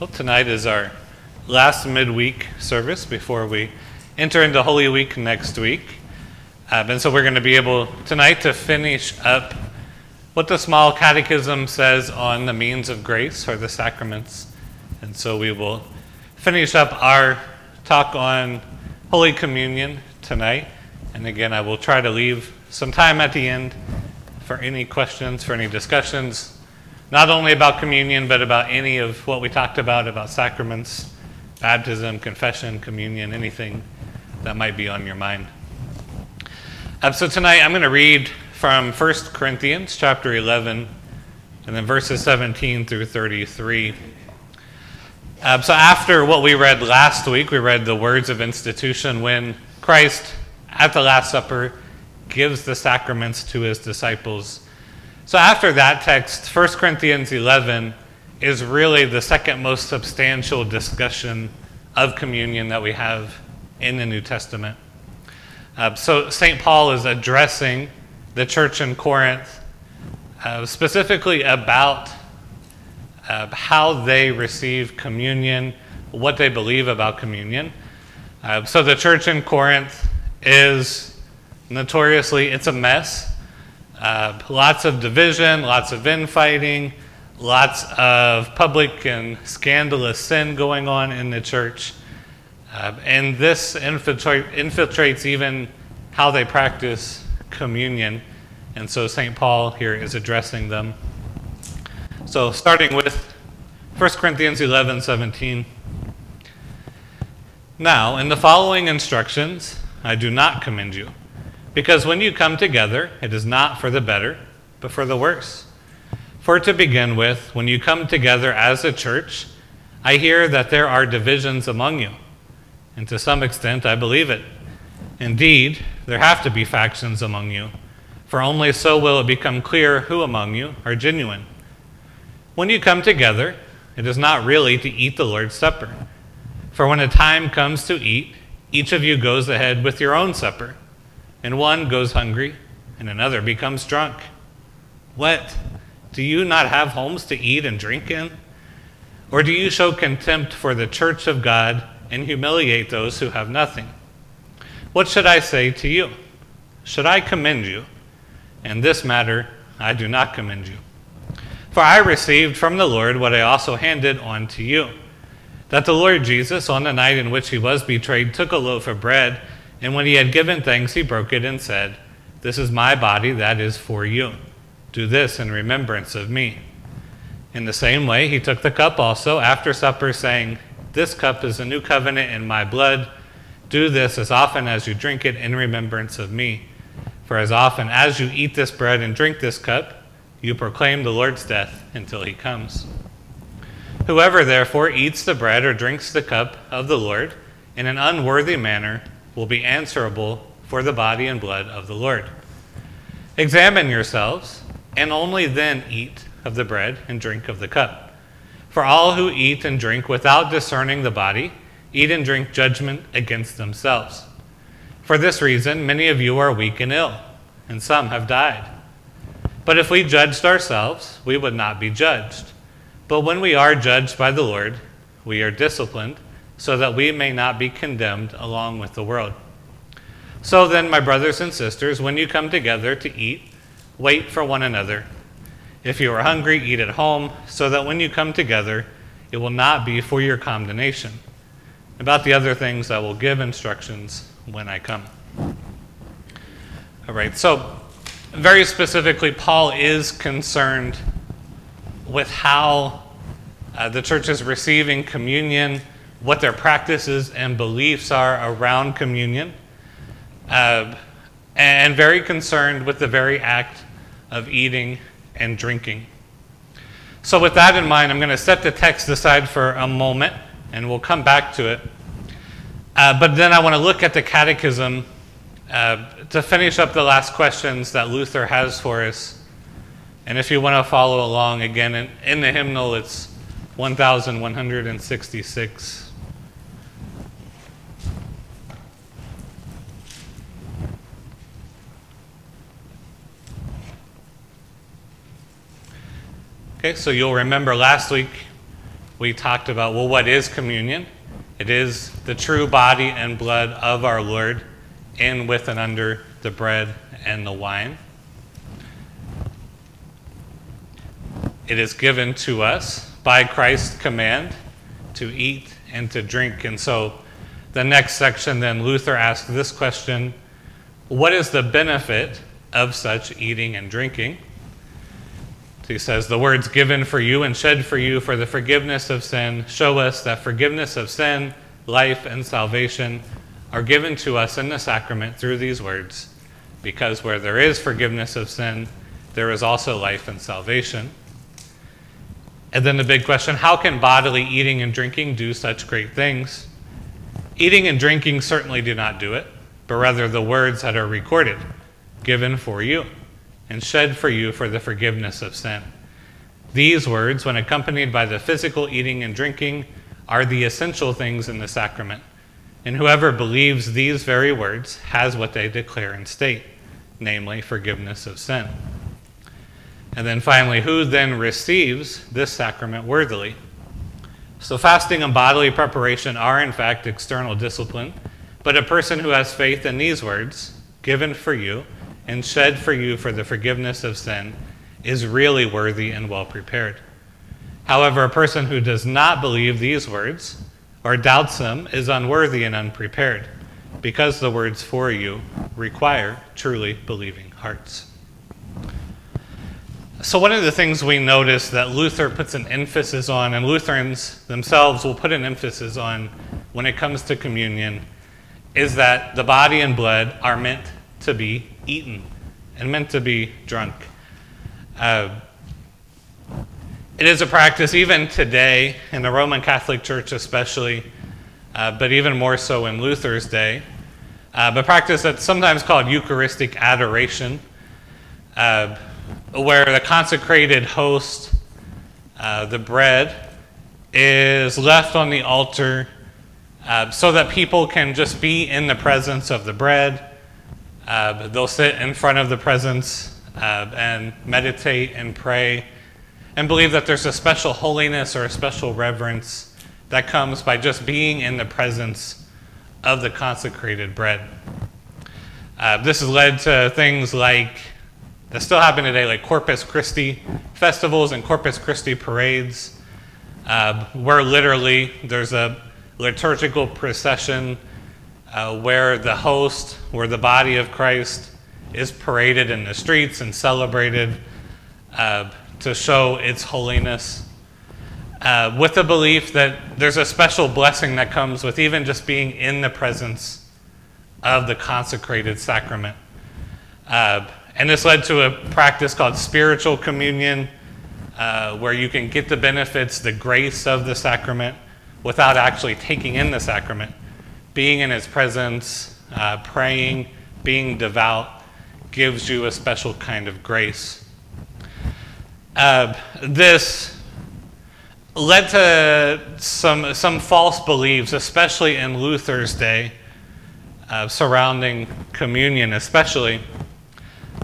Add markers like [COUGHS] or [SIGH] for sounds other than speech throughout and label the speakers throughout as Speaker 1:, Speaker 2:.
Speaker 1: Well, tonight is our last midweek service before we enter into Holy Week next week. Um, and so we're going to be able tonight to finish up what the small catechism says on the means of grace or the sacraments. And so we will finish up our talk on Holy Communion tonight. And again, I will try to leave some time at the end for any questions, for any discussions, not only about communion, but about any of what we talked about about sacraments, baptism, confession, communion, anything that might be on your mind. Um, so tonight I'm going to read from 1 Corinthians chapter 11 and then verses 17 through 33. Um, so after what we read last week, we read the words of institution when Christ at the Last Supper gives the sacraments to his disciples. So after that text, 1 Corinthians 11 is really the second most substantial discussion of communion that we have in the New Testament. Uh, so St. Paul is addressing the church in Corinth uh, specifically about uh, how they receive communion, what they believe about communion. Uh, so the church in Corinth is notoriously it's a mess. Uh, lots of division, lots of infighting, lots of public and scandalous sin going on in the church. Uh, and this infiltrate, infiltrates even how they practice communion. And so St. Paul here is addressing them. So starting with 1 Corinthians 11 17. Now, in the following instructions, I do not commend you because when you come together, it is not for the better, but for the worse. For to begin with, when you come together as a church, I hear that there are divisions among you. And to some extent, I believe it. Indeed, there have to be factions among you, for only so will it become clear who among you are genuine. When you come together, it is not really to eat the Lord's Supper. For when a time comes to eat, each of you goes ahead with your own supper and one goes hungry, and another becomes drunk. What? Do you not have homes to eat and drink in? Or do you show contempt for the church of God and humiliate those who have nothing? What should I say to you? Should I commend you? In this matter, I do not commend you. For I received from the Lord what I also handed on to you that the Lord Jesus, on the night in which he was betrayed, took a loaf of bread. And when he had given thanks, he broke it and said, This is my body that is for you. Do this in remembrance of me. In the same way, he took the cup also after supper, saying, This cup is a new covenant in my blood. Do this as often as you drink it in remembrance of me. For as often as you eat this bread and drink this cup, you proclaim the Lord's death until he comes. Whoever therefore eats the bread or drinks the cup of the Lord in an unworthy manner, will be answerable for the body and blood of the Lord. Examine yourselves, and only then eat of the bread and drink of the cup. For all who eat and drink without discerning the body eat and drink judgment against themselves. For this reason, many of you are weak and ill, and some have died. But if we judged ourselves, we would not be judged. But when we are judged by the Lord, we are disciplined so that we may not be condemned along with the world. So then, my brothers and sisters, when you come together to eat, wait for one another. If you are hungry, eat at home, so that when you come together, it will not be for your condemnation. About the other things, I will give instructions when I come. All right, so very specifically, Paul is concerned with how uh, the church is receiving communion what their practices and beliefs are around communion, uh, and very concerned with the very act of eating and drinking. So, with that in mind, I'm going to set the text aside for a moment, and we'll come back to it. Uh, but then I want to look at the catechism uh, to finish up the last questions that Luther has for us. And if you want to follow along again in, in the hymnal, it's 1166. Okay, so you'll remember last week we talked about well, what is communion? It is the true body and blood of our Lord in, with, and under the bread and the wine. It is given to us by Christ's command to eat and to drink. And so the next section, then Luther asks this question What is the benefit of such eating and drinking? He says, The words given for you and shed for you for the forgiveness of sin show us that forgiveness of sin, life, and salvation are given to us in the sacrament through these words, because where there is forgiveness of sin, there is also life and salvation. And then the big question how can bodily eating and drinking do such great things? Eating and drinking certainly do not do it, but rather the words that are recorded, given for you, and shed for you for the forgiveness of sin. These words, when accompanied by the physical eating and drinking, are the essential things in the sacrament. And whoever believes these very words has what they declare and state, namely forgiveness of sin. And then finally, who then receives this sacrament worthily? So, fasting and bodily preparation are, in fact, external discipline, but a person who has faith in these words, given for you and shed for you for the forgiveness of sin, is really worthy and well prepared. However, a person who does not believe these words or doubts them is unworthy and unprepared, because the words for you require truly believing hearts. So, one of the things we notice that Luther puts an emphasis on, and Lutherans themselves will put an emphasis on when it comes to communion, is that the body and blood are meant to be eaten and meant to be drunk. Uh, it is a practice, even today, in the Roman Catholic Church especially, uh, but even more so in Luther's day, uh, but practice that's sometimes called Eucharistic adoration. Uh, where the consecrated host, uh, the bread, is left on the altar uh, so that people can just be in the presence of the bread. Uh, they'll sit in front of the presence uh, and meditate and pray and believe that there's a special holiness or a special reverence that comes by just being in the presence of the consecrated bread. Uh, this has led to things like that still happen today, like Corpus Christi festivals and Corpus Christi parades, uh, where literally there's a liturgical procession uh, where the host, where the body of Christ is paraded in the streets and celebrated uh, to show its holiness. Uh, with the belief that there's a special blessing that comes with even just being in the presence of the consecrated sacrament. Uh, and this led to a practice called spiritual communion, uh, where you can get the benefits, the grace of the sacrament, without actually taking in the sacrament. Being in His presence, uh, praying, being devout, gives you a special kind of grace. Uh, this led to some, some false beliefs, especially in Luther's day, uh, surrounding communion, especially.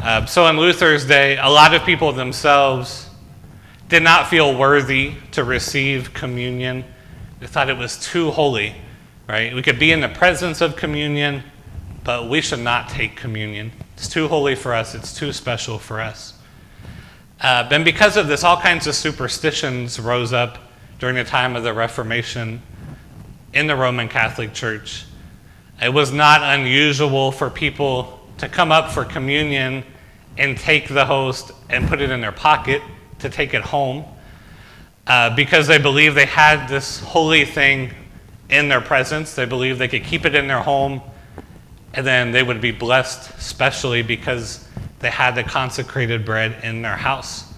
Speaker 1: Uh, so in Luther's day, a lot of people themselves did not feel worthy to receive communion. They thought it was too holy, right? We could be in the presence of communion, but we should not take communion. It's too holy for us, it's too special for us. Uh, and because of this, all kinds of superstitions rose up during the time of the Reformation in the Roman Catholic Church. It was not unusual for people to come up for communion and take the host and put it in their pocket to take it home uh, because they believed they had this holy thing in their presence. They believed they could keep it in their home and then they would be blessed, especially because they had the consecrated bread in their house.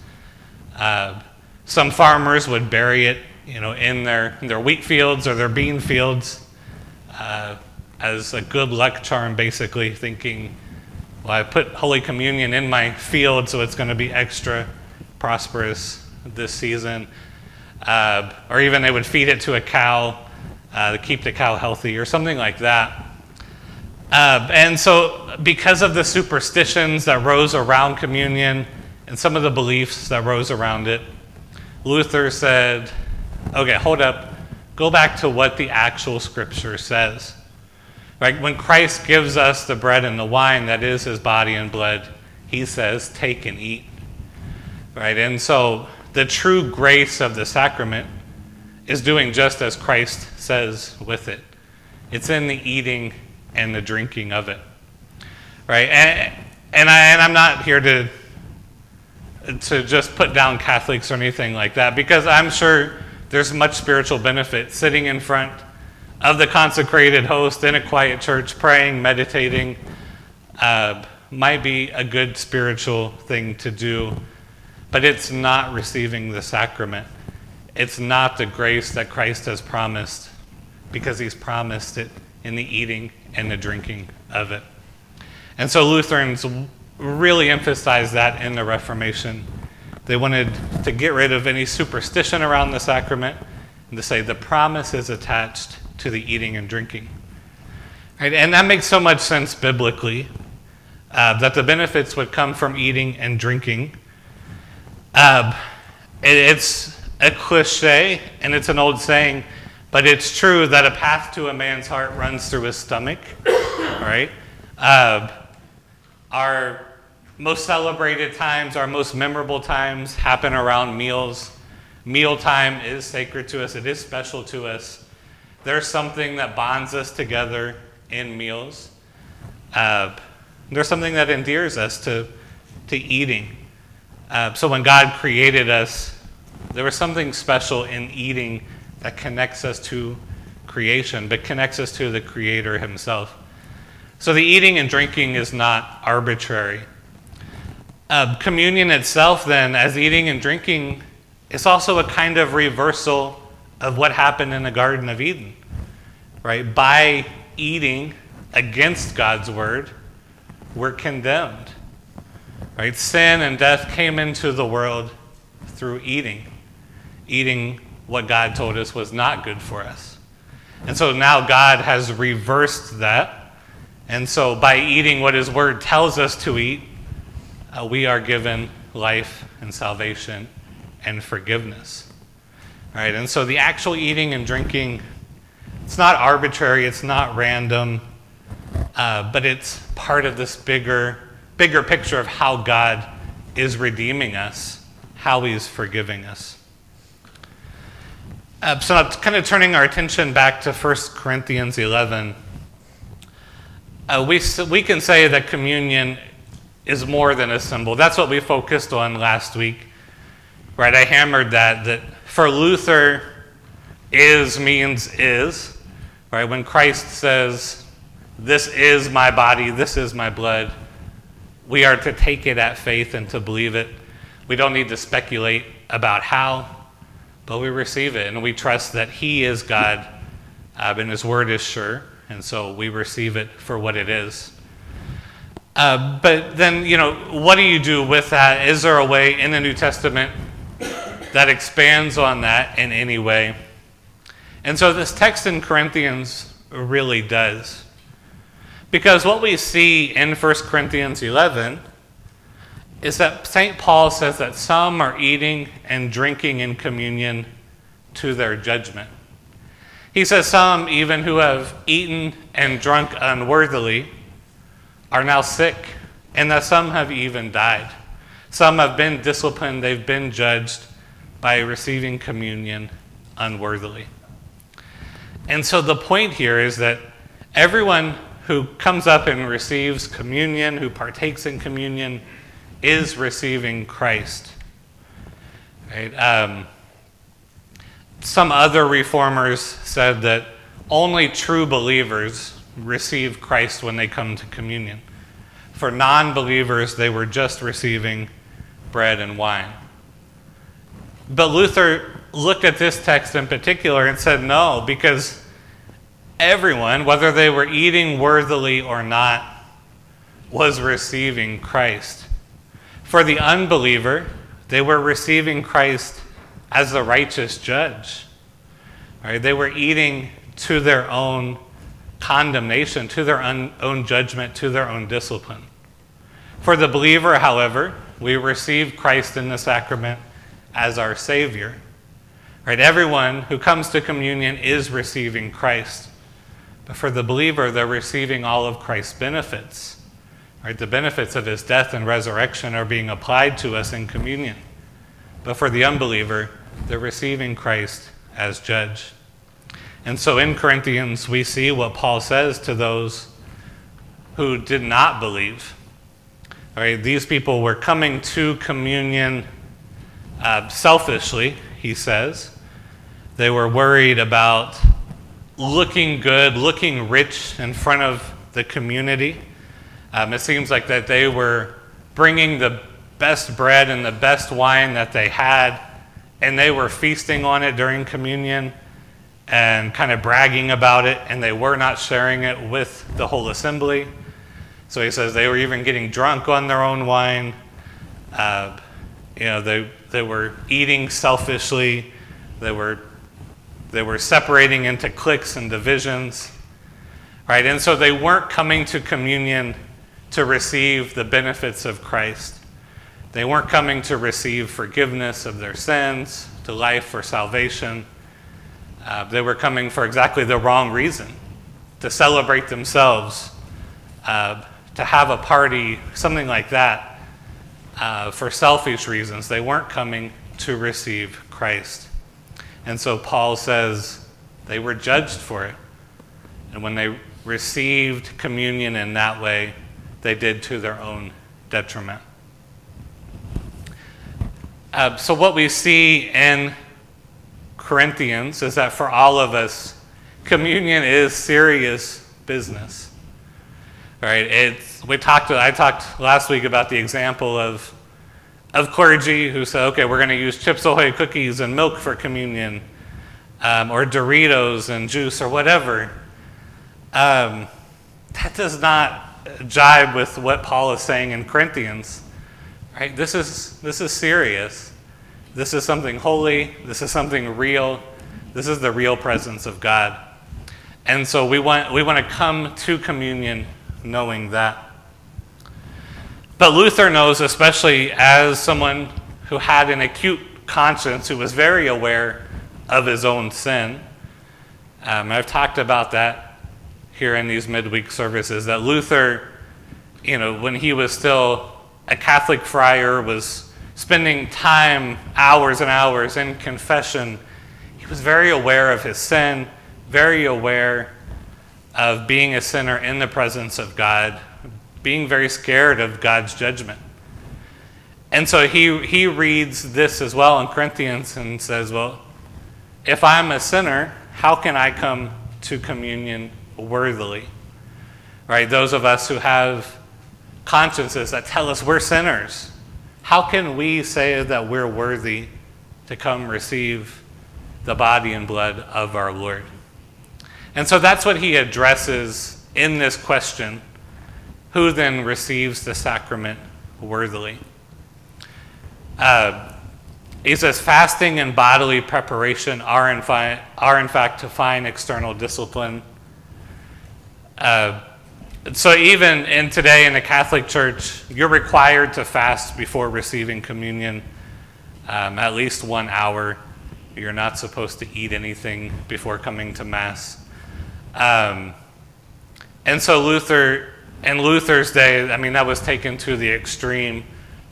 Speaker 1: Uh, some farmers would bury it, you know, in their, their wheat fields or their bean fields uh, as a good luck charm, basically, thinking well, I put Holy Communion in my field, so it's going to be extra prosperous this season. Uh, or even they would feed it to a cow uh, to keep the cow healthy, or something like that. Uh, and so, because of the superstitions that rose around communion and some of the beliefs that rose around it, Luther said, okay, hold up. Go back to what the actual scripture says. Right? When Christ gives us the bread and the wine that is his body and blood, he says, take and eat. Right? And so the true grace of the sacrament is doing just as Christ says with it. It's in the eating and the drinking of it. Right? And, and, I, and I'm not here to, to just put down Catholics or anything like that because I'm sure there's much spiritual benefit sitting in front of the consecrated host in a quiet church, praying, meditating, uh, might be a good spiritual thing to do, but it's not receiving the sacrament. It's not the grace that Christ has promised because he's promised it in the eating and the drinking of it. And so Lutherans really emphasized that in the Reformation. They wanted to get rid of any superstition around the sacrament and to say the promise is attached to the eating and drinking. Right? And that makes so much sense biblically uh, that the benefits would come from eating and drinking. Uh, it, it's a cliche and it's an old saying, but it's true that a path to a man's heart runs through his stomach. [COUGHS] right? Uh, our most celebrated times, our most memorable times happen around meals. Mealtime is sacred to us, it is special to us. There's something that bonds us together in meals. Uh, there's something that endears us to, to eating. Uh, so when God created us, there was something special in eating that connects us to creation, but connects us to the Creator Himself. So the eating and drinking is not arbitrary. Uh, communion itself, then, as eating and drinking, is also a kind of reversal of what happened in the Garden of Eden. Right? By eating against God's word, we're condemned. Right? Sin and death came into the world through eating, eating what God told us was not good for us. And so now God has reversed that. And so by eating what his word tells us to eat, uh, we are given life and salvation and forgiveness. Right? And so the actual eating and drinking, it's not arbitrary, it's not random, uh, but it's part of this bigger, bigger picture of how God is redeeming us, how He's forgiving us. Uh, so, kind of turning our attention back to 1 Corinthians 11, uh, we, we can say that communion is more than a symbol. That's what we focused on last week. Right? I hammered that, that for Luther, is means is. Right? When Christ says, This is my body, this is my blood, we are to take it at faith and to believe it. We don't need to speculate about how, but we receive it and we trust that He is God uh, and His word is sure. And so we receive it for what it is. Uh, but then, you know, what do you do with that? Is there a way in the New Testament that expands on that in any way. And so this text in Corinthians really does. Because what we see in 1 Corinthians 11 is that St. Paul says that some are eating and drinking in communion to their judgment. He says some, even who have eaten and drunk unworthily, are now sick, and that some have even died. Some have been disciplined, they've been judged, by receiving communion unworthily. And so the point here is that everyone who comes up and receives communion, who partakes in communion, is receiving Christ. Right? Um, some other reformers said that only true believers receive Christ when they come to communion. For non believers, they were just receiving bread and wine. But Luther looked at this text in particular and said no, because everyone, whether they were eating worthily or not, was receiving Christ. For the unbeliever, they were receiving Christ as the righteous judge. Right? They were eating to their own condemnation, to their own judgment, to their own discipline. For the believer, however, we receive Christ in the sacrament as our Savior. Right? Everyone who comes to communion is receiving Christ. But for the believer, they're receiving all of Christ's benefits. Right? The benefits of his death and resurrection are being applied to us in communion. But for the unbeliever, they're receiving Christ as judge. And so in Corinthians, we see what Paul says to those who did not believe. These people were coming to communion uh, selfishly, he says. They were worried about looking good, looking rich in front of the community. Um, it seems like that they were bringing the best bread and the best wine that they had, and they were feasting on it during communion and kind of bragging about it, and they were not sharing it with the whole assembly. So he says they were even getting drunk on their own wine. Uh, you know, they, they were eating selfishly. They were, they were separating into cliques and divisions. Right? And so they weren't coming to communion to receive the benefits of Christ. They weren't coming to receive forgiveness of their sins, to life or salvation. Uh, they were coming for exactly the wrong reason to celebrate themselves, uh, to have a party, something like that, uh, for selfish reasons. They weren't coming to receive Christ. And so Paul says they were judged for it. And when they received communion in that way, they did to their own detriment. Uh, so, what we see in Corinthians is that for all of us, communion is serious business. Right? It's, we talked, I talked last week about the example of, of clergy who said, okay, we're going to use Chips Ahoy cookies and milk for communion, um, or Doritos and juice, or whatever. Um, that does not jibe with what Paul is saying in Corinthians. Right? This is, this is serious. This is something holy. This is something real. This is the real presence of God. And so we want, we want to come to communion knowing that. But Luther knows, especially as someone who had an acute conscience, who was very aware of his own sin. Um, I've talked about that here in these midweek services, that Luther, you know, when he was still a Catholic friar, was spending time, hours and hours in confession, he was very aware of his sin, very aware of being a sinner in the presence of God, being very scared of God's judgment. And so he, he reads this as well in Corinthians and says, Well, if I'm a sinner, how can I come to communion worthily? Right? Those of us who have consciences that tell us we're sinners, how can we say that we're worthy to come receive the body and blood of our Lord? And so that's what he addresses in this question who then receives the sacrament worthily? Uh, he says fasting and bodily preparation are in, fi- are in fact to find external discipline. Uh, so even in today in the Catholic Church, you're required to fast before receiving communion um, at least one hour. You're not supposed to eat anything before coming to Mass. Um, and so Luther, in Luther's day, I mean, that was taken to the extreme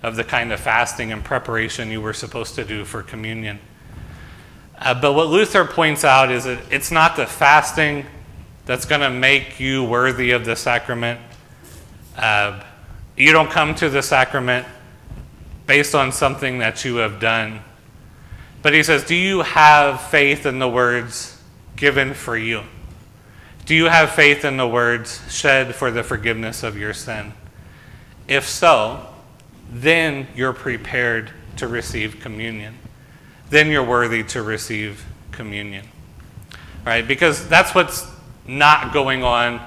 Speaker 1: of the kind of fasting and preparation you were supposed to do for communion. Uh, but what Luther points out is that it's not the fasting that's going to make you worthy of the sacrament. Uh, you don't come to the sacrament based on something that you have done. But he says, Do you have faith in the words given for you? Do you have faith in the words shed for the forgiveness of your sin? If so, then you're prepared to receive communion. Then you're worthy to receive communion. Right? Because that's what's not going on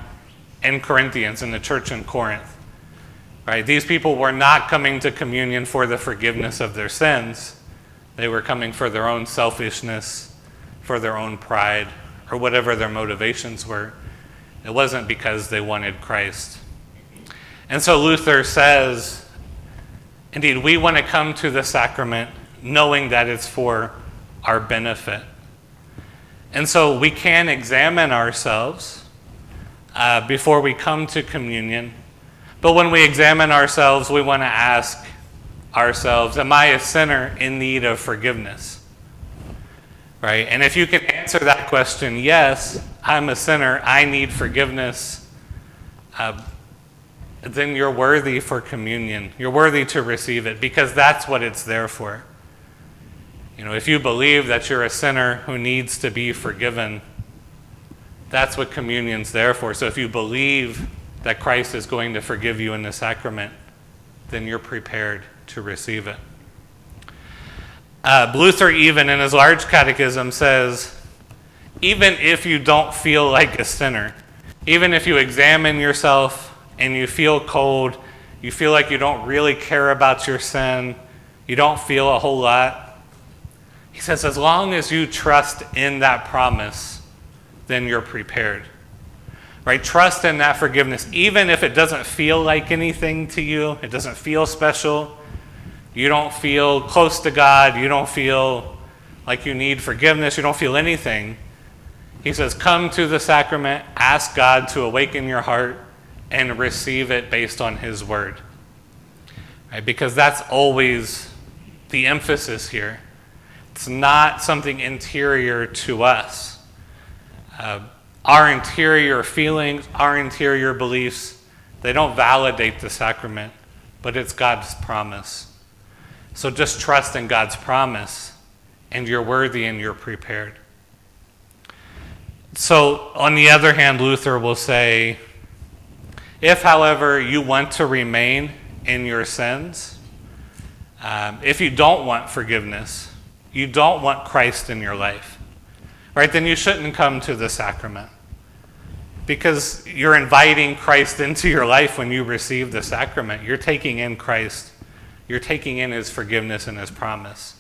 Speaker 1: in Corinthians, in the church in Corinth. Right? These people were not coming to communion for the forgiveness of their sins. They were coming for their own selfishness, for their own pride, or whatever their motivations were. It wasn't because they wanted Christ. And so Luther says, indeed, we want to come to the sacrament knowing that it's for our benefit. And so we can examine ourselves uh, before we come to communion. But when we examine ourselves, we want to ask ourselves Am I a sinner in need of forgiveness? Right? And if you can answer that question, yes, I'm a sinner, I need forgiveness, uh, then you're worthy for communion. You're worthy to receive it because that's what it's there for. You know, if you believe that you're a sinner who needs to be forgiven, that's what communion's there for. So if you believe that Christ is going to forgive you in the sacrament, then you're prepared to receive it. Uh, Luther, even in his large catechism, says even if you don't feel like a sinner, even if you examine yourself and you feel cold, you feel like you don't really care about your sin, you don't feel a whole lot, he says, as long as you trust in that promise, then you're prepared. Right? Trust in that forgiveness, even if it doesn't feel like anything to you, it doesn't feel special, you don't feel close to God, you don't feel like you need forgiveness, you don't feel anything. He says, Come to the sacrament, ask God to awaken your heart, and receive it based on His word. Right? Because that's always the emphasis here. It's not something interior to us. Uh, our interior feelings, our interior beliefs, they don't validate the sacrament, but it's God's promise. So just trust in God's promise, and you're worthy and you're prepared. So, on the other hand, Luther will say if, however, you want to remain in your sins, um, if you don't want forgiveness, you don't want Christ in your life, right, then you shouldn't come to the sacrament because you're inviting Christ into your life when you receive the sacrament. You're taking in Christ, you're taking in his forgiveness and his promise.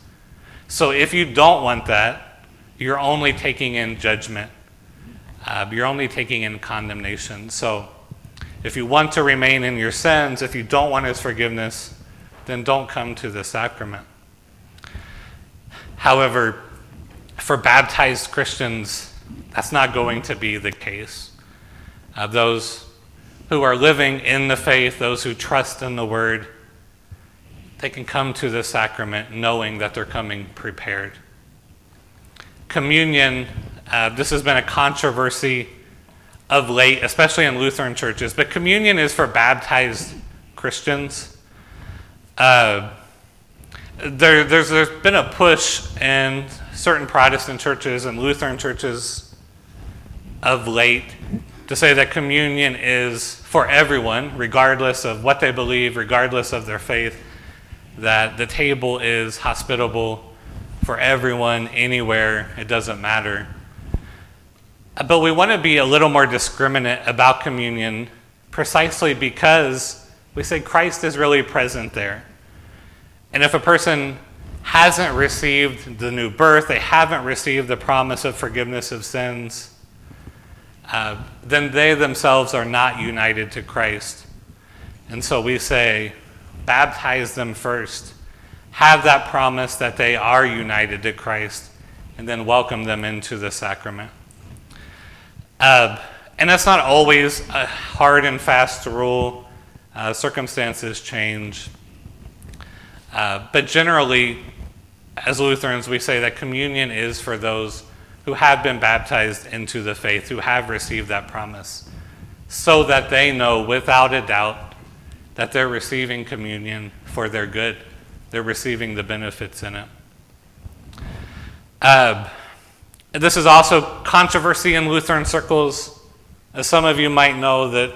Speaker 1: So if you don't want that, you're only taking in judgment, uh, you're only taking in condemnation. So if you want to remain in your sins, if you don't want his forgiveness, then don't come to the sacrament. However, for baptized Christians, that's not going to be the case uh, those who are living in the faith, those who trust in the word, they can come to the sacrament knowing that they're coming prepared. Communion, uh, this has been a controversy of late, especially in Lutheran churches, but communion is for baptized Christians. Uh, there, there's, there's been a push in certain Protestant churches and Lutheran churches of late to say that communion is for everyone, regardless of what they believe, regardless of their faith, that the table is hospitable for everyone, anywhere, it doesn't matter. But we want to be a little more discriminate about communion precisely because we say Christ is really present there. And if a person hasn't received the new birth, they haven't received the promise of forgiveness of sins, uh, then they themselves are not united to Christ. And so we say, baptize them first. Have that promise that they are united to Christ, and then welcome them into the sacrament. Uh, and that's not always a hard and fast rule. Uh, circumstances change. Uh, but generally, as Lutherans, we say that communion is for those who have been baptized into the faith, who have received that promise, so that they know without a doubt that they're receiving communion for their good. They're receiving the benefits in it. Uh, this is also controversy in Lutheran circles. As some of you might know, that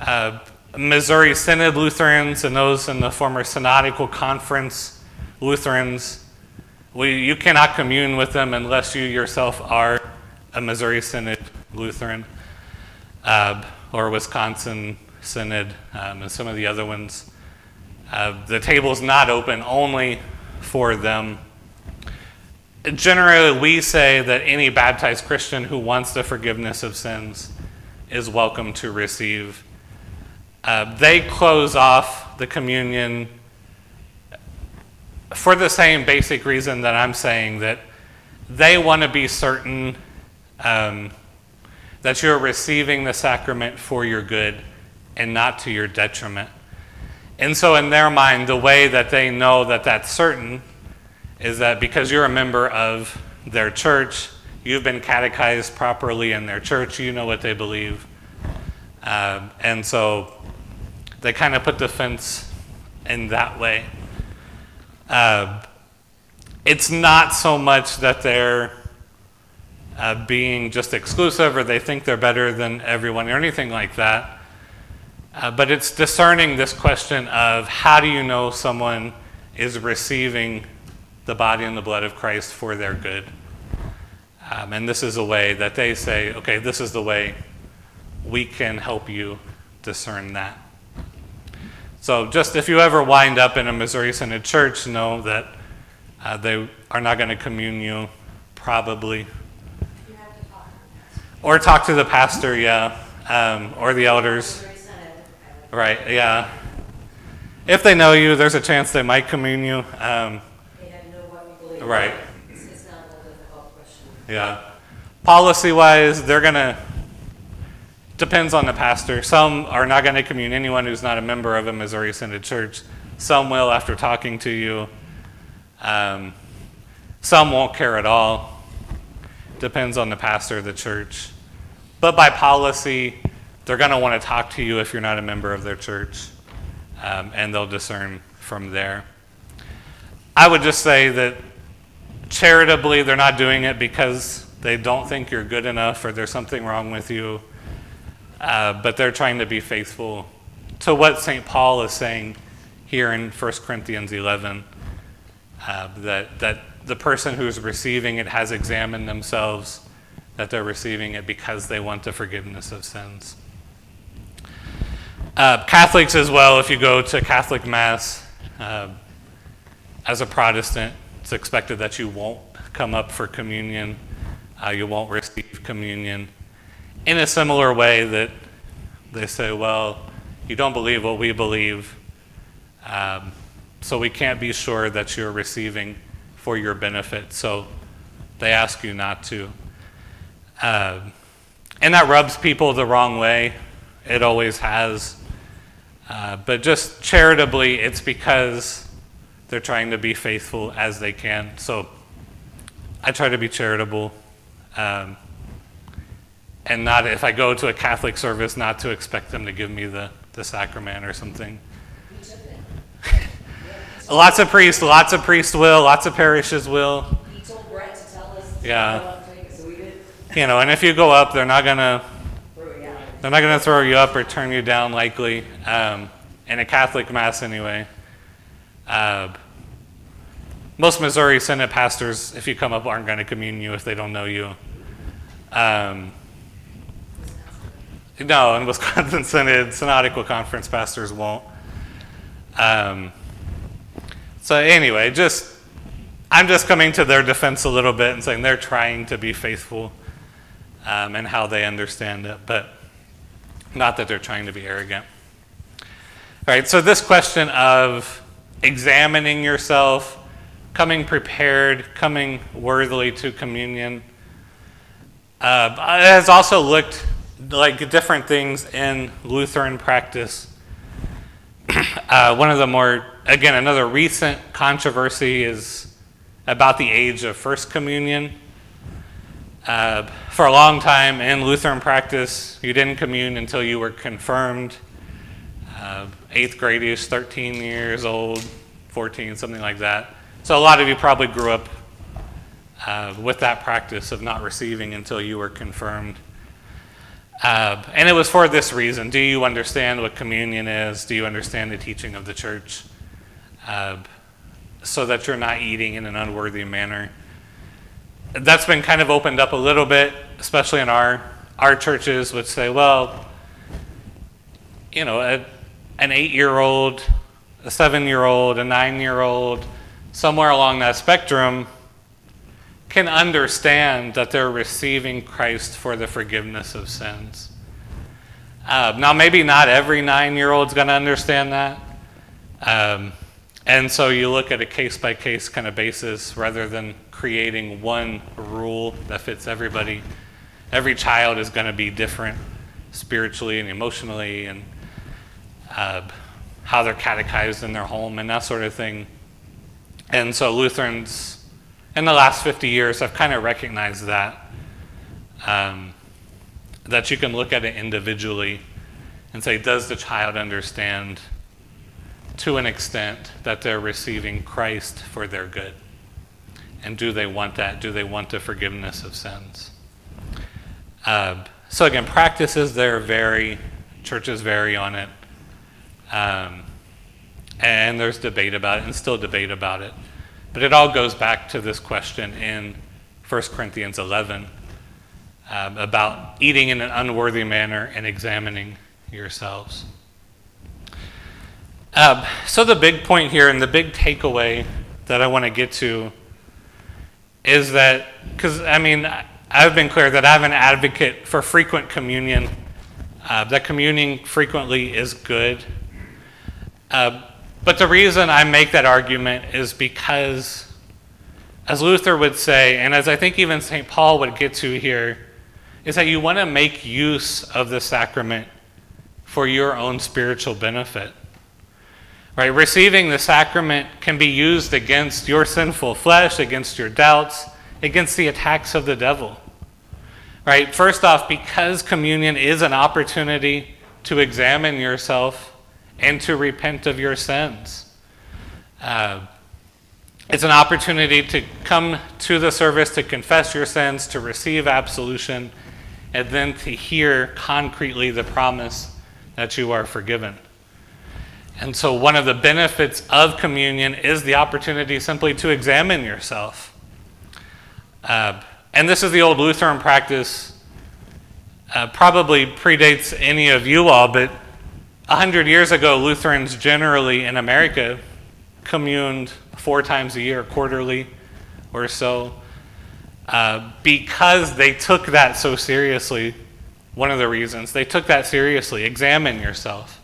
Speaker 1: uh, Missouri Synod Lutherans and those in the former Synodical Conference Lutherans we, you cannot commune with them unless you yourself are a Missouri Synod Lutheran uh, or Wisconsin Synod um, and some of the other ones. Uh, the table is not open only for them. Generally, we say that any baptized Christian who wants the forgiveness of sins is welcome to receive. Uh, they close off the communion for the same basic reason that I'm saying that they want to be certain um, that you're receiving the sacrament for your good and not to your detriment. And so, in their mind, the way that they know that that's certain is that because you're a member of their church, you've been catechized properly in their church, you know what they believe. Uh, and so they kind of put the fence in that way. Uh, it's not so much that they're uh, being just exclusive or they think they're better than everyone or anything like that. Uh, but it's discerning this question of how do you know someone is receiving the body and the blood of Christ for their good? Um, and this is a way that they say, okay, this is the way we can help you discern that. So, just if you ever wind up in a Missouri Synod church, know that uh, they are not going to commune you, probably.
Speaker 2: You talk.
Speaker 1: Or talk to the pastor, yeah, um, or the elders.
Speaker 2: Missouri Synod, I would-
Speaker 1: Right, yeah. If they know you, there's a chance they might commune you. Um,
Speaker 2: They have to know what you believe.
Speaker 1: Right.
Speaker 2: It's, it's not a difficult question.
Speaker 1: Yeah. Policy wise, they're going to, depends on the pastor. Some are not going to commune anyone who's not a member of a Missouri Synod church. Some will after talking to you. Um, some won't care at all. Depends on the pastor of the church. But by policy, they're going to want to talk to you if you're not a member of their church, um, and they'll discern from there. I would just say that charitably, they're not doing it because they don't think you're good enough or there's something wrong with you. Uh, but they're trying to be faithful to what St. Paul is saying here in 1 Corinthians 11 uh, that, that the person who's receiving it has examined themselves, that they're receiving it because they want the forgiveness of sins. Uh, Catholics as well, if you go to Catholic Mass, uh, as a Protestant, it's expected that you won't come up for communion, uh, you won't receive communion. In a similar way that they say, well, you don't believe what we believe, um, so we can't be sure that you're receiving for your benefit, so they ask you not to. Uh, and that rubs people the wrong way. It always has. Uh, but just charitably, it's because they're trying to be faithful as they can. So I try to be charitable. Um, and not, if I go to a Catholic service, not to expect them to give me the, the sacrament or something. [LAUGHS] Lots of priests, lots of priests will, lots of parishes will.
Speaker 2: He told Brett to tell us.
Speaker 1: Yeah. You know, and if you go up, they're not gonna they're not gonna throw you up or turn you down likely. Um, in a Catholic mass anyway. Uh, most Missouri Synod pastors, if you come up, aren't going to commune you if they don't know you. Um, no, in Wisconsin [LAUGHS] Synod, Synodical Conference pastors won't. Um, so anyway, just I'm just coming to their defense a little bit and saying they're trying to be faithful um, and how they understand it, but not that they're trying to be arrogant. All right, so this question of examining yourself, coming prepared, coming worthily to communion, uh, has also looked like different things in Lutheran practice. [CLEARS THROAT] uh, one of the more, again, another recent controversy is about the age of First Communion. Uh, for a long time in Lutheran practice, you didn't commune until you were confirmed. Uh, eighth is 13 years old, 14, something like that. So a lot of you probably grew up uh, with that practice of not receiving until you were confirmed. Uh, and it was for this reason. Do you understand what communion is? Do you understand the teaching of the church? Uh, so that you're not eating in an unworthy manner. That's been kind of opened up a little bit, especially in our, our churches, which say, well, you know, a, an eight year old, a seven year old, a nine year old, somewhere along that spectrum can understand that they're receiving Christ for the forgiveness of sins. Uh, now, maybe not every nine year old's going to understand that. Um, And so you look at a case by case kind of basis rather than creating one rule that fits everybody. Every child is going to be different spiritually and emotionally, and uh, how they're catechized in their home and that sort of thing. And so Lutherans, in the last 50 years, I've kind of recognized that. Um, that you can look at it individually and say, does the child understand to an extent that they're receiving Christ for their good? And do they want that? Do they want the forgiveness of sins? Uh, so, again, practices there vary, churches vary on it. Um, and there's debate about it and still debate about it. But it all goes back to this question in 1 Corinthians 11 um, about eating in an unworthy manner and examining yourselves. Um, so, the big point here and the big takeaway that I want to get to is that, because I mean, I've been clear that I'm an advocate for frequent communion, uh, that communing frequently is good. Uh, but the reason I make that argument is because, as Luther would say, and as I think even St. Paul would get to here, is that you want to make use of the sacrament for your own spiritual benefit. Right? Receiving the sacrament can be used against your sinful flesh, against your doubts, against the attacks of the devil. Right? First off, because communion is an opportunity to examine yourself and to repent of your sins. Uh, it's an opportunity to come to the service to confess your sins, to receive absolution, and then to hear concretely the promise that you are forgiven. And so, one of the benefits of communion is the opportunity simply to examine yourself. Uh, and this is the old Lutheran practice, uh, probably predates any of you all, but 100 years ago, Lutherans generally in America communed four times a year, quarterly or so, uh, because they took that so seriously one of the reasons. They took that seriously. Examine yourself.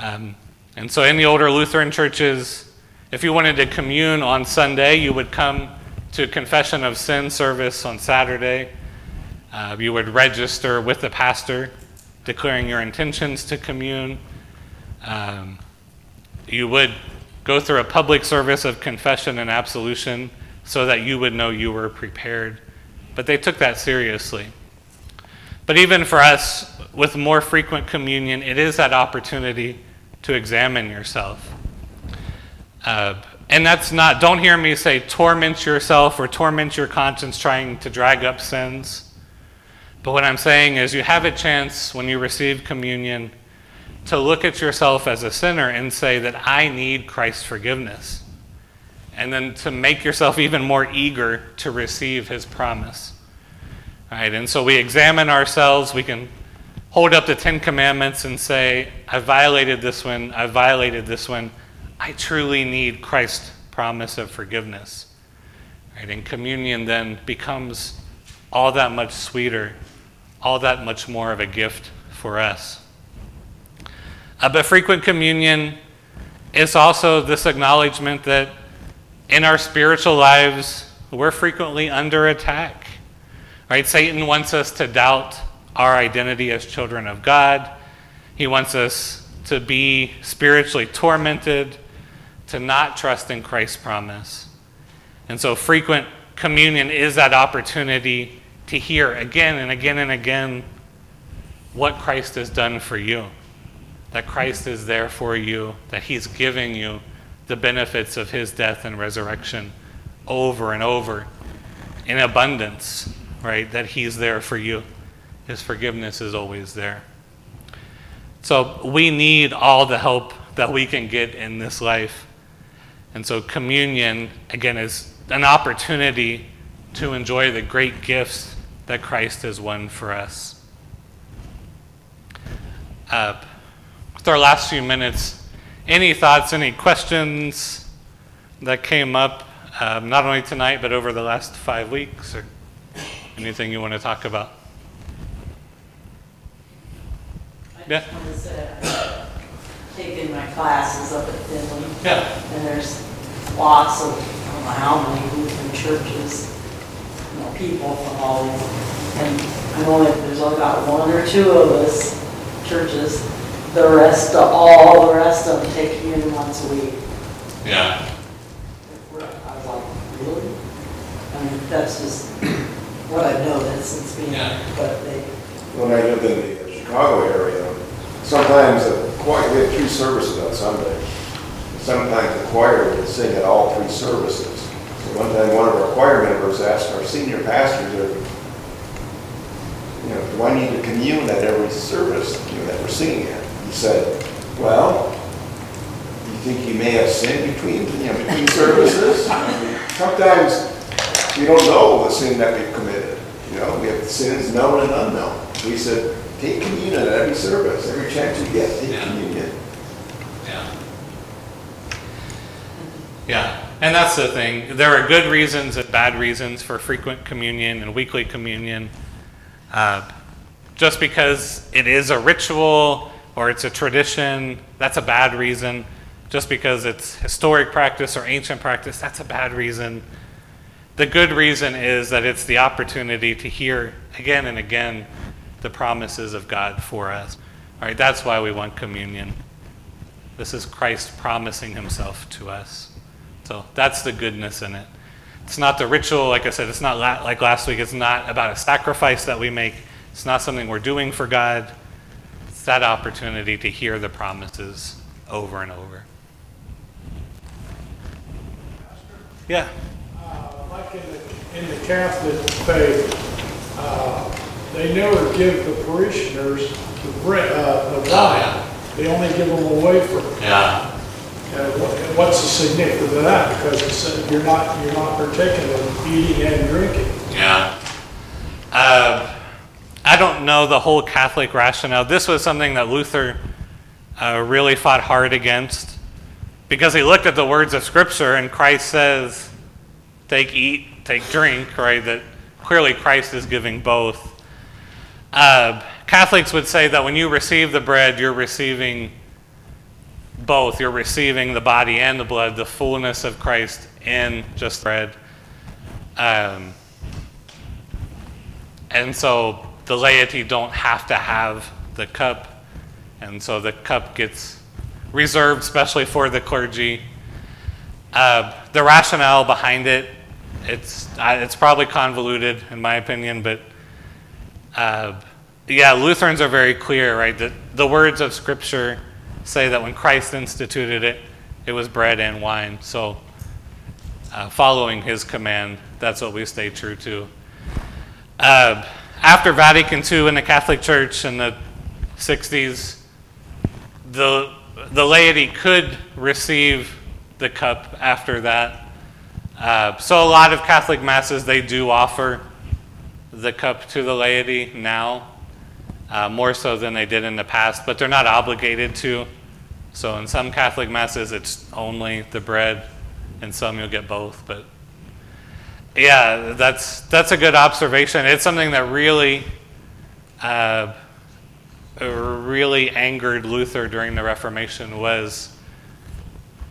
Speaker 1: Um, and so, in the older Lutheran churches, if you wanted to commune on Sunday, you would come to confession of sin service on Saturday. Uh, you would register with the pastor, declaring your intentions to commune. Um, you would go through a public service of confession and absolution so that you would know you were prepared. But they took that seriously. But even for us, with more frequent communion, it is that opportunity to examine yourself. Uh, and that's not, don't hear me say torment yourself or torment your conscience trying to drag up sins. But what I'm saying is you have a chance when you receive communion to look at yourself as a sinner and say that I need Christ's forgiveness. And then to make yourself even more eager to receive his promise. Right? And so we examine ourselves. We can hold up the Ten Commandments and say, I violated this one, I violated this one. I truly need Christ's promise of forgiveness. Right? And communion then becomes all that much sweeter, all that much more of a gift for us. Uh, but frequent communion is also this acknowledgement that in our spiritual lives, we're frequently under attack. Right? Satan wants us to doubt our identity as children of God. He wants us to be spiritually tormented, to not trust in Christ's promise. And so frequent communion is that opportunity to hear again and again and again what Christ has done for you. That Christ is there for you, that He's giving you the benefits of His death and resurrection over and over in abundance right? That He's there for you. His forgiveness is always there. So we need all the help that we can get in this life. And so communion, again, is an opportunity to enjoy the great gifts that Christ has won for us. Uh, with our last few minutes, any thoughts, any questions that came up, um, not only tonight, but over the last five weeks? Or Anything you want to talk about?
Speaker 2: I
Speaker 1: Yeah.
Speaker 2: just want to say,
Speaker 3: taken my classes up at Findlay,
Speaker 1: Yeah.
Speaker 3: and there's lots of, I don't know how many Lutheran churches, you know, people from all these. And I know that there's only about one or two of us, churches, the rest, of all the rest of them take communion once a week.
Speaker 1: Yeah.
Speaker 3: I was like, really? I mean, that's just what I've noticed since being,
Speaker 1: Yeah.
Speaker 3: but they,
Speaker 4: When I lived in the uh, Chicago area, sometimes the choir, we had three services on Sunday. Sometimes the choir would sing at all three services. One time, one of our choir members asked our senior pastors, if, you know, do I need to commune at every service, you know, that we're singing at? He said, well, you think you may have sinned between, you know, between services? Sometimes we don't know the sin that we've committed. You know, we have sins known and unknown. We said, take communion at every service, every chance you get, take
Speaker 1: Yeah.
Speaker 4: communion.
Speaker 1: Yeah. Yeah, and that's the thing. There are good reasons and bad reasons for frequent communion and weekly communion. Uh, just because it is a ritual or it's a tradition, that's a bad reason. Just because it's historic practice or ancient practice, that's a bad reason. The good reason is that it's the opportunity to hear again and again the promises of God for us. All right, that's why we want communion. This is Christ promising himself to us. So that's the goodness in it. It's not the ritual, like I said, it's not la- like last week, it's not about a sacrifice that we make. It's not something we're doing for God. It's that opportunity to hear the promises over and over. Yeah.
Speaker 5: Uh, Like in the, in the Catholic faith, uh, they never give the parishioners the bread, uh, the wine. They only give them a wafer.
Speaker 1: Yeah.
Speaker 5: What- what's the significance of that? Because it said you're not, you're not partaking in eating and drinking.
Speaker 1: Yeah. Uh, I don't know the whole Catholic rationale. This was something that Luther uh, really fought hard against because he looked at the words of Scripture and Christ says, take, eat, take, drink, right? That clearly Christ is giving both. Uh, Catholics would say that when you receive the bread, you're receiving both. You're receiving the body and the blood, the fullness of Christ in just bread. Um, and so the laity don't have to have the cup. And so the cup gets reserved especially for the clergy. Uh, the rationale behind it, it's, uh, it's probably convoluted in my opinion, but uh, yeah, Lutherans are very clear, right? That the words of Scripture say that when Christ instituted it, it was bread and wine. So uh, following his command, that's what we stay true to. Uh, after Vatican II in the Catholic Church in the 60s, the, the laity could receive the cup after that. Uh, so a lot of Catholic masses, they do offer the cup to the laity now, uh, more so than they did in the past, but they're not obligated to. So in some Catholic masses, it's only the bread, and some you'll get both. But yeah, that's that's a good observation. It's something that really, uh, really angered Luther during the Reformation was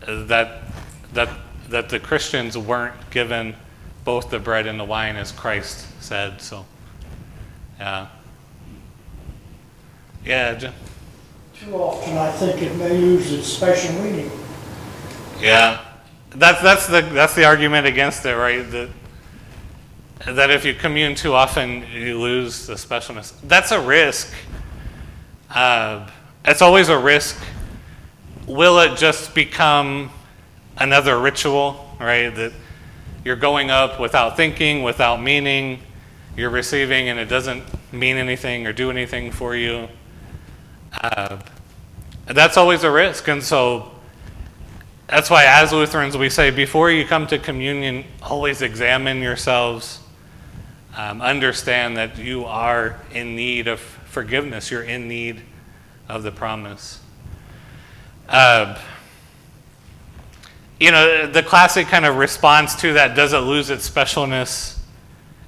Speaker 1: that that that the Christians weren't given both the bread and the wine as Christ said. So, yeah, yeah?
Speaker 6: Too often, I think it may lose its special meaning.
Speaker 1: yeah. That's that's the that's the argument against it, right? That that if you commune too often, you lose the specialness. That's a risk. Uh, it's always a risk. Will it just become another ritual, right? That you're going up without thinking, without meaning, you're receiving, and it doesn't mean anything or do anything for you. Uh, that's always a risk, and so that's why, as Lutherans, we say before you come to communion, always examine yourselves. Um, understand that you are in need of forgiveness. You're in need of the promise. Uh, you know, the classic kind of response to that, does it lose its specialness,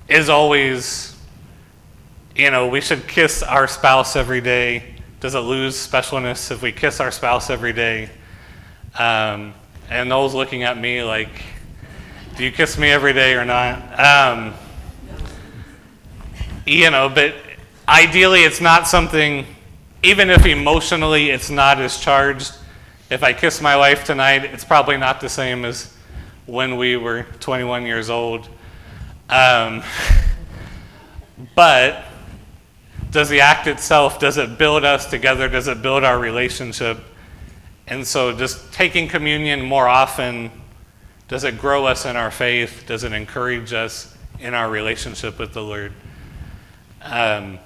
Speaker 1: is always, you know, we should kiss our spouse every day does it lose specialness if we kiss our spouse every day? Um, and Noel's looking at me like, do you kiss me every day or not? Um, you know, but ideally, it's not something, even if emotionally it's not as charged. If I kiss my wife tonight, it's probably not the same as when we were 21 years old. Um, [LAUGHS] but does the act itself, does it build us together? Does it build our relationship? And so, just taking communion more often, does it grow us in our faith? Does it encourage us in our relationship with the Lord? Um,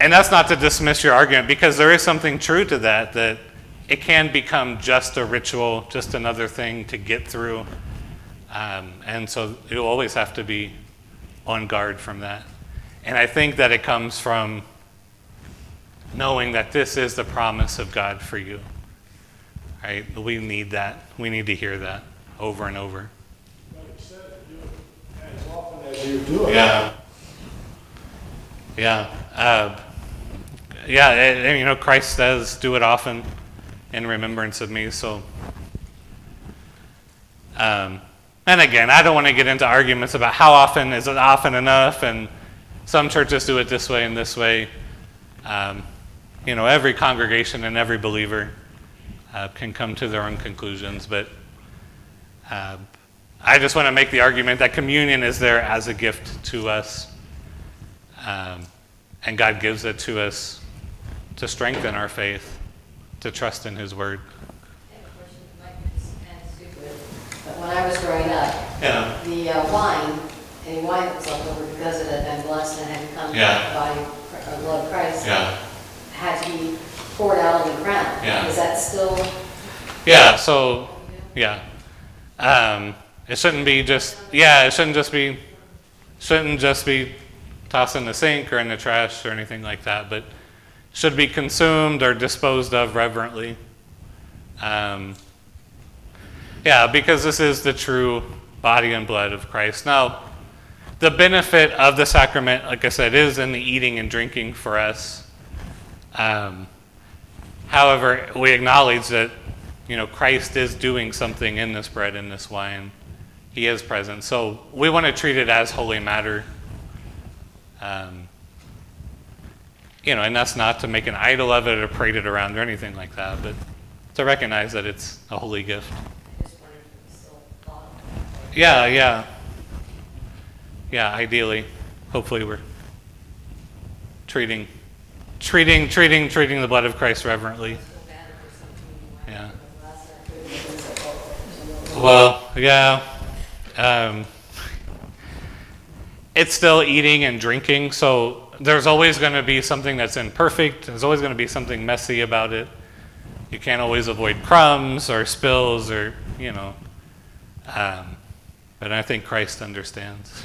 Speaker 1: and that's not to dismiss your argument because there is something true to that, that it can become just a ritual, just another thing to get through. Um, and so you'll always have to be on guard from that. And I think that it comes from knowing that this is the promise of God for you. Right? We need that. We need to hear that over and over.
Speaker 5: But it said do it as often as you do it.
Speaker 1: Yeah. Yeah. Uh, yeah, and, and, you know, Christ says, do it often in remembrance of me. So, um, and again, I don't want to get into arguments about how often is it often enough, and some churches do it this way and this way. Um, you know, every congregation and every believer uh, can come to their own conclusions, but uh, I just want to make the argument that communion is there as a gift to us, um, and God gives it to us to strengthen our faith, to trust in His Word.
Speaker 2: I have a question, it might be kind of stupid, but when I was growing up,
Speaker 1: Yeah.
Speaker 2: the uh, wine, wine that was left over because it had been blessed and had become
Speaker 1: Yeah.
Speaker 2: the body of blood of Christ,
Speaker 1: Yeah.
Speaker 2: had to be poured out on the ground.
Speaker 1: Yeah.
Speaker 2: Is that still?
Speaker 1: Yeah. So, yeah. Um, it shouldn't be just. Yeah. It shouldn't just be. Shouldn't just be tossed in the sink or in the trash or anything like that, but should be consumed or disposed of reverently. Um, yeah, because this is the true body and blood of Christ. Now, the benefit of the sacrament, like I said, is in the eating and drinking for us. Um, however, we acknowledge that you know Christ is doing something in this bread and this wine. He is present, so we want to treat it as holy matter. Um, you know, and that's not to make an idol of it or parade it around or anything like that, but to recognize that it's a holy gift.
Speaker 2: I just wondered if it was still thought of.
Speaker 1: Yeah, yeah. Yeah, ideally. Hopefully we're treating treating treating treating the blood of Christ reverently. Yeah. Well, yeah. Um, it's still eating and drinking, so there's always going to be something that's imperfect. There's always going to be something messy about it. You can't always avoid crumbs or spills or, you know. Um, but I think Christ understands.